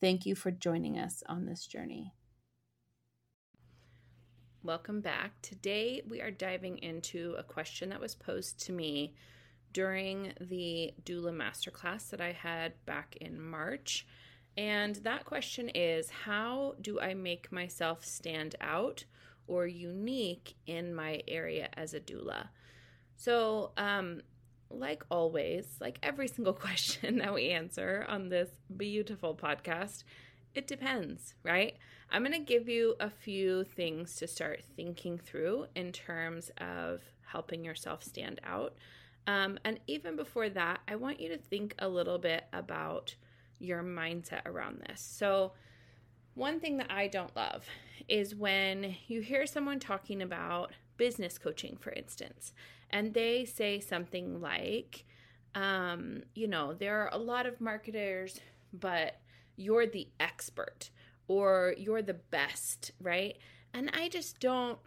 Thank you for joining us on this journey. Welcome back. Today we are diving into a question that was posed to me during the doula masterclass that I had back in March. And that question is How do I make myself stand out or unique in my area as a doula? So, um, like always, like every single question that we answer on this beautiful podcast, it depends, right? I'm going to give you a few things to start thinking through in terms of helping yourself stand out. Um, and even before that, I want you to think a little bit about your mindset around this. So, one thing that I don't love is when you hear someone talking about business coaching, for instance, and they say something like, um, you know, there are a lot of marketers, but you're the expert or you're the best, right? And I just don't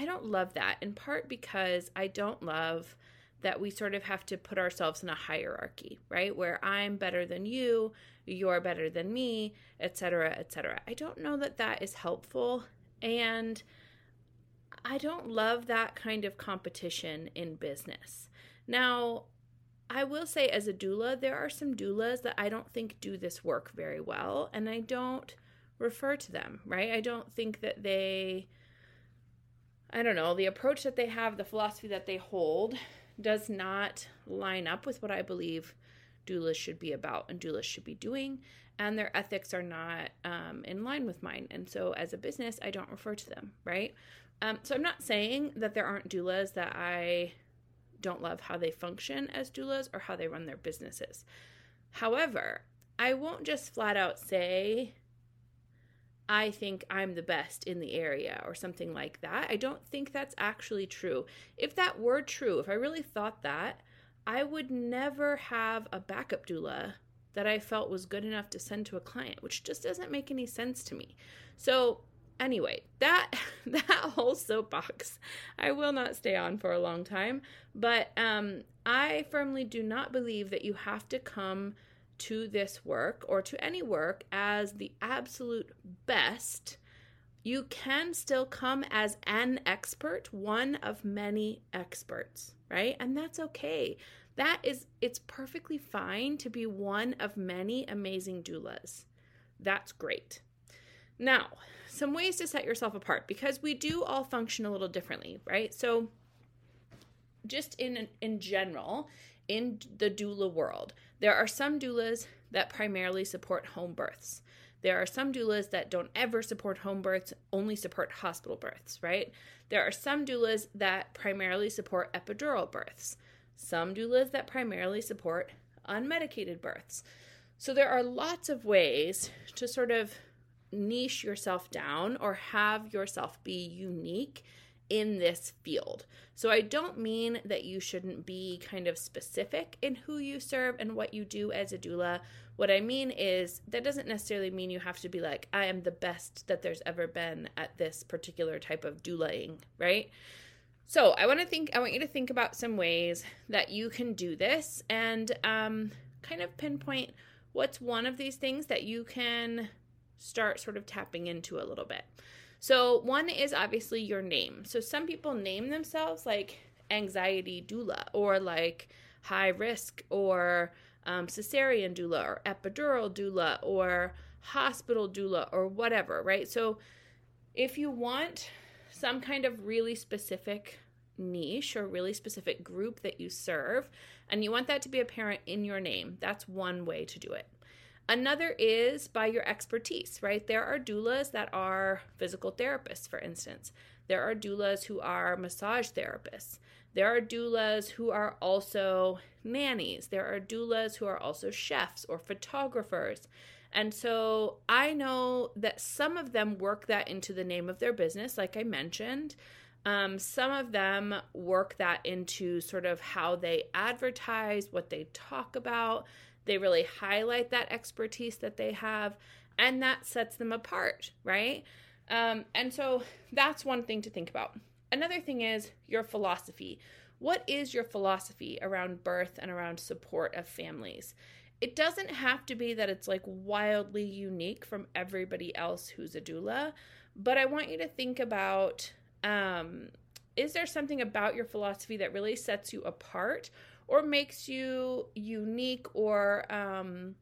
I don't love that in part because I don't love that we sort of have to put ourselves in a hierarchy, right? Where I'm better than you, you're better than me, etc., etc. I don't know that that is helpful and I don't love that kind of competition in business. Now, I will say as a doula, there are some doulas that I don't think do this work very well, and I don't refer to them, right? I don't think that they, I don't know, the approach that they have, the philosophy that they hold does not line up with what I believe doulas should be about and doulas should be doing. And their ethics are not um, in line with mine. And so, as a business, I don't refer to them, right? Um, so, I'm not saying that there aren't doulas that I don't love how they function as doulas or how they run their businesses. However, I won't just flat out say I think I'm the best in the area or something like that. I don't think that's actually true. If that were true, if I really thought that, I would never have a backup doula that I felt was good enough to send to a client, which just doesn't make any sense to me. So, anyway, that that whole soapbox I will not stay on for a long time, but um I firmly do not believe that you have to come to this work or to any work as the absolute best, you can still come as an expert, one of many experts, right? And that's okay. That is, it's perfectly fine to be one of many amazing doulas. That's great. Now, some ways to set yourself apart because we do all function a little differently, right? So, just in in general, in the doula world, there are some doulas that primarily support home births. There are some doulas that don't ever support home births, only support hospital births, right? There are some doulas that primarily support epidural births, some doulas that primarily support unmedicated births. So there are lots of ways to sort of niche yourself down or have yourself be unique in this field. So I don't mean that you shouldn't be kind of specific in who you serve and what you do as a doula. What I mean is that doesn't necessarily mean you have to be like I am the best that there's ever been at this particular type of doulaing, right? So I want to think. I want you to think about some ways that you can do this, and um, kind of pinpoint what's one of these things that you can start sort of tapping into a little bit. So one is obviously your name. So some people name themselves like anxiety doula or like high risk or um, cesarean doula or epidural doula or hospital doula or whatever, right? So if you want some kind of really specific niche or really specific group that you serve, and you want that to be apparent in your name, that's one way to do it. Another is by your expertise, right? There are doulas that are physical therapists, for instance. There are doulas who are massage therapists. There are doulas who are also nannies. There are doulas who are also chefs or photographers. And so I know that some of them work that into the name of their business, like I mentioned. Um, some of them work that into sort of how they advertise, what they talk about. They really highlight that expertise that they have, and that sets them apart, right? Um, and so that's one thing to think about. Another thing is your philosophy. What is your philosophy around birth and around support of families? It doesn't have to be that it's like wildly unique from everybody else who's a doula, but I want you to think about um, is there something about your philosophy that really sets you apart or makes you unique or um,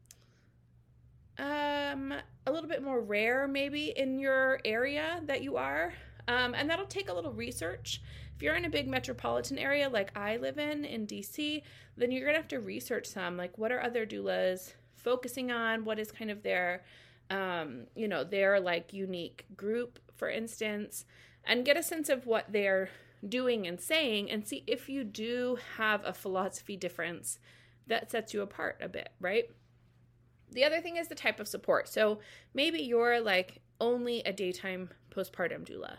um, a little bit more rare, maybe in your area that you are. Um, and that'll take a little research. If you're in a big metropolitan area like I live in in DC, then you're gonna have to research some. Like, what are other doulas focusing on? What is kind of their, um, you know, their like unique group, for instance, and get a sense of what they're doing and saying and see if you do have a philosophy difference that sets you apart a bit, right? The other thing is the type of support. So maybe you're like only a daytime postpartum doula.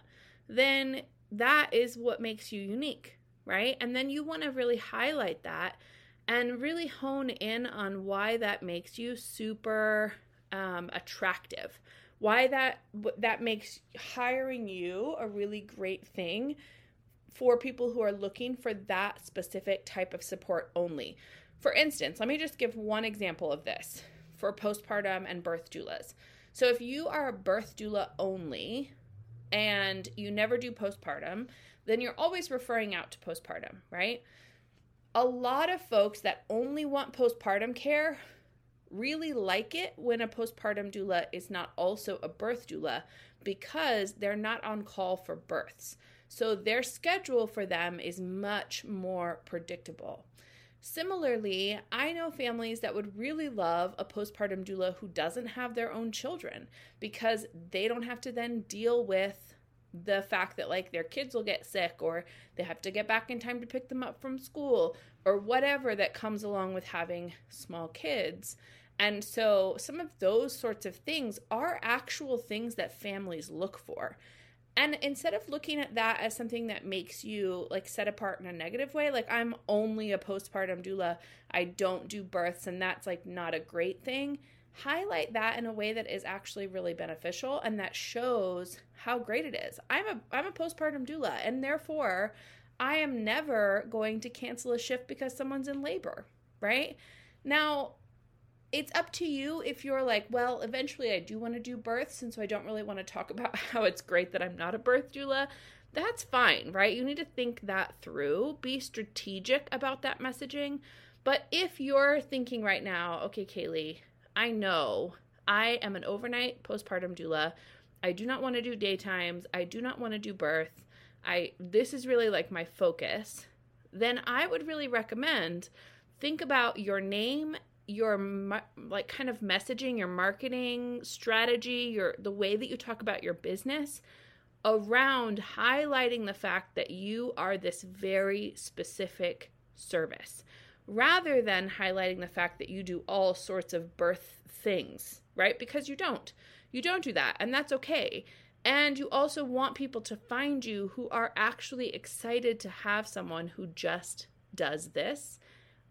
Then that is what makes you unique, right? And then you want to really highlight that and really hone in on why that makes you super um, attractive why that that makes hiring you a really great thing for people who are looking for that specific type of support only. For instance, let me just give one example of this for postpartum and birth doulas. So, if you are a birth doula only and you never do postpartum, then you're always referring out to postpartum, right? A lot of folks that only want postpartum care really like it when a postpartum doula is not also a birth doula because they're not on call for births. So their schedule for them is much more predictable. Similarly, I know families that would really love a postpartum doula who doesn't have their own children because they don't have to then deal with the fact that like their kids will get sick or they have to get back in time to pick them up from school or whatever that comes along with having small kids. And so some of those sorts of things are actual things that families look for. And instead of looking at that as something that makes you like set apart in a negative way, like I'm only a postpartum doula, I don't do births, and that's like not a great thing, highlight that in a way that is actually really beneficial and that shows how great it is. I'm a I'm a postpartum doula, and therefore I am never going to cancel a shift because someone's in labor, right? Now, it's up to you if you're like, well, eventually I do want to do births, and so I don't really want to talk about how it's great that I'm not a birth doula. That's fine, right? You need to think that through, be strategic about that messaging. But if you're thinking right now, okay, Kaely, I know I am an overnight postpartum doula. I do not want to do daytimes. I do not want to do birth. I this is really like my focus. Then I would really recommend think about your name your like kind of messaging, your marketing strategy, your the way that you talk about your business around highlighting the fact that you are this very specific service rather than highlighting the fact that you do all sorts of birth things, right? Because you don't. You don't do that, and that's okay. And you also want people to find you who are actually excited to have someone who just does this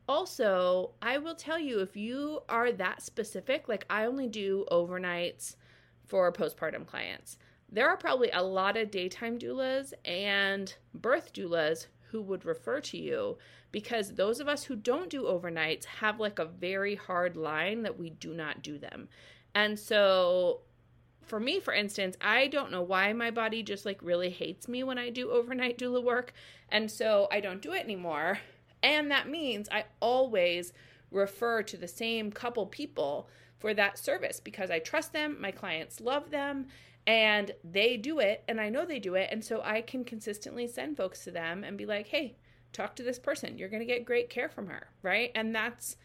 also, I will tell you if you are that specific, like I only do overnights for postpartum clients. there are probably a lot of daytime doulas and birth doulas who would refer to you because those of us who don't do overnights have like a very hard line that we do not do them. And so for me, for instance, I don't know why my body just like really hates me when I do overnight doula work. And so I don't do it anymore. And that means I always refer to the same couple people for that service because I trust them, my clients love them, and they do it, and I know they do it. And so I can consistently send folks to them and be like, hey, talk to this person. You're going to get great care from her, right? And that's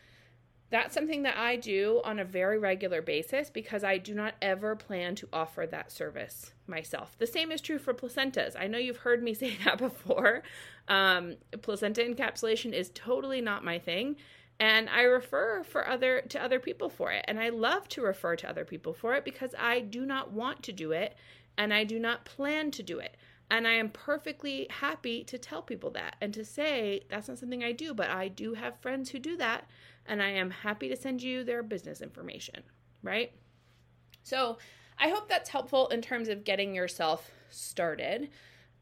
that's something that I do on a very regular basis because I do not ever plan to offer that service myself. The same is true for placentas. I know you've heard me say that before. Um, placenta encapsulation is totally not my thing and I refer for other to other people for it. And I love to refer to other people for it because I do not want to do it and I do not plan to do it. And I am perfectly happy to tell people that and to say that's not something I do, but I do have friends who do that and I am happy to send you their business information, right? So, I hope that's helpful in terms of getting yourself started.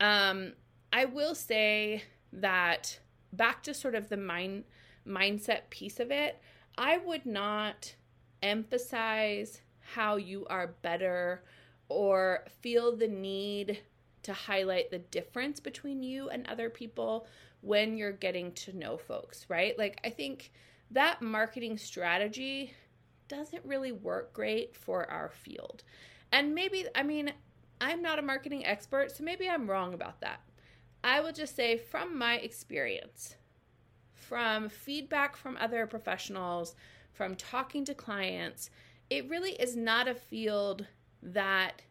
Um, I will say that back to sort of the mind mindset piece of it, I would not emphasize how you are better or feel the need to highlight the difference between you and other people when you're getting to know folks, right? Like, I think that marketing strategy doesn't really work great for our field. And maybe, I mean, I'm not a marketing expert, so maybe I'm wrong about that. I will just say, from my experience, from feedback from other professionals, from talking to clients, it really is not a field that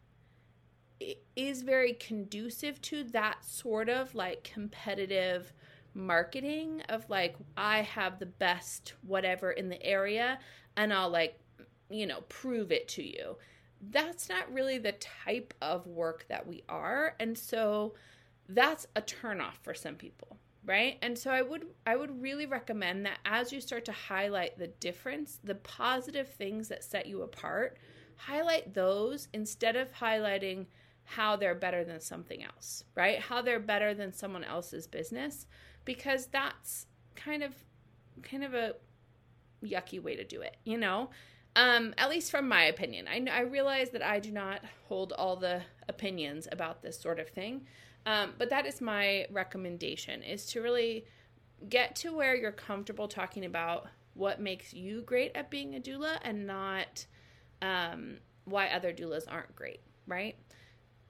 is very conducive to that sort of like competitive marketing of like I have the best whatever in the area and I'll like you know prove it to you. That's not really the type of work that we are and so that's a turnoff for some people right and so i would i would really recommend that as you start to highlight the difference the positive things that set you apart highlight those instead of highlighting how they're better than something else right? How they're better than someone else's business because that's kind of kind of a yucky way to do it you know? Um, at least from my opinion. I, I realize that i do not hold all the opinions about this sort of thing um, but that is my recommendation is to really get to where you're comfortable talking about what makes you great at being a doula and not um, why other doulas aren't great, right?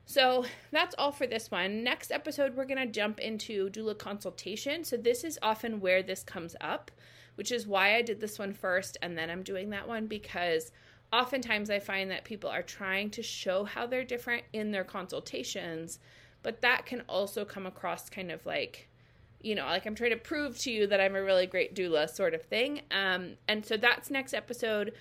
So that's all for this one. Next episode, we're going to jump into doula consultation. So this is often where this comes up, which is why I did this one first and then I'm doing that one because oftentimes I find that people are trying to show how they're different in their consultations but that can also come across kind of like you know like i'm trying to prove to you that i'm a really great doula sort of thing um, and so that's next episode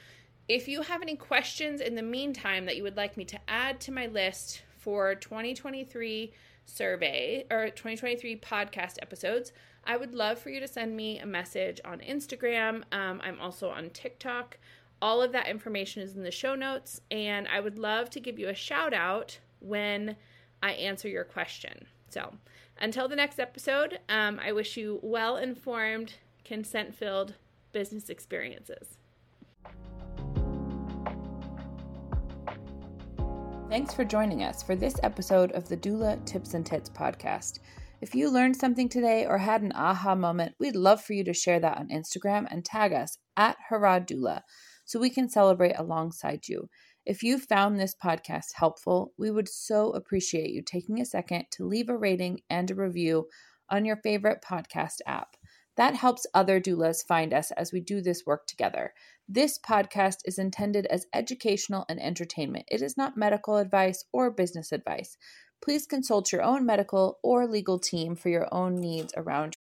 if you have any questions in the meantime that you would like me to add to my list for 2023 survey or 2023 podcast episodes i would love for you to send me a message on instagram um, i'm also on tiktok all of that information is in the show notes and i would love to give you a shout out when I answer your question. So, until the next episode, um, I wish you well informed, consent filled business experiences. Thanks for joining us for this episode of the Doula Tips and Tits podcast. If you learned something today or had an aha moment, we'd love for you to share that on Instagram and tag us at Harrod Doula so we can celebrate alongside you. If you found this podcast helpful, we would so appreciate you taking a second to leave a rating and a review on your favorite podcast app. That helps other doulas find us as we do this work together. This podcast is intended as educational and entertainment. It is not medical advice or business advice. Please consult your own medical or legal team for your own needs around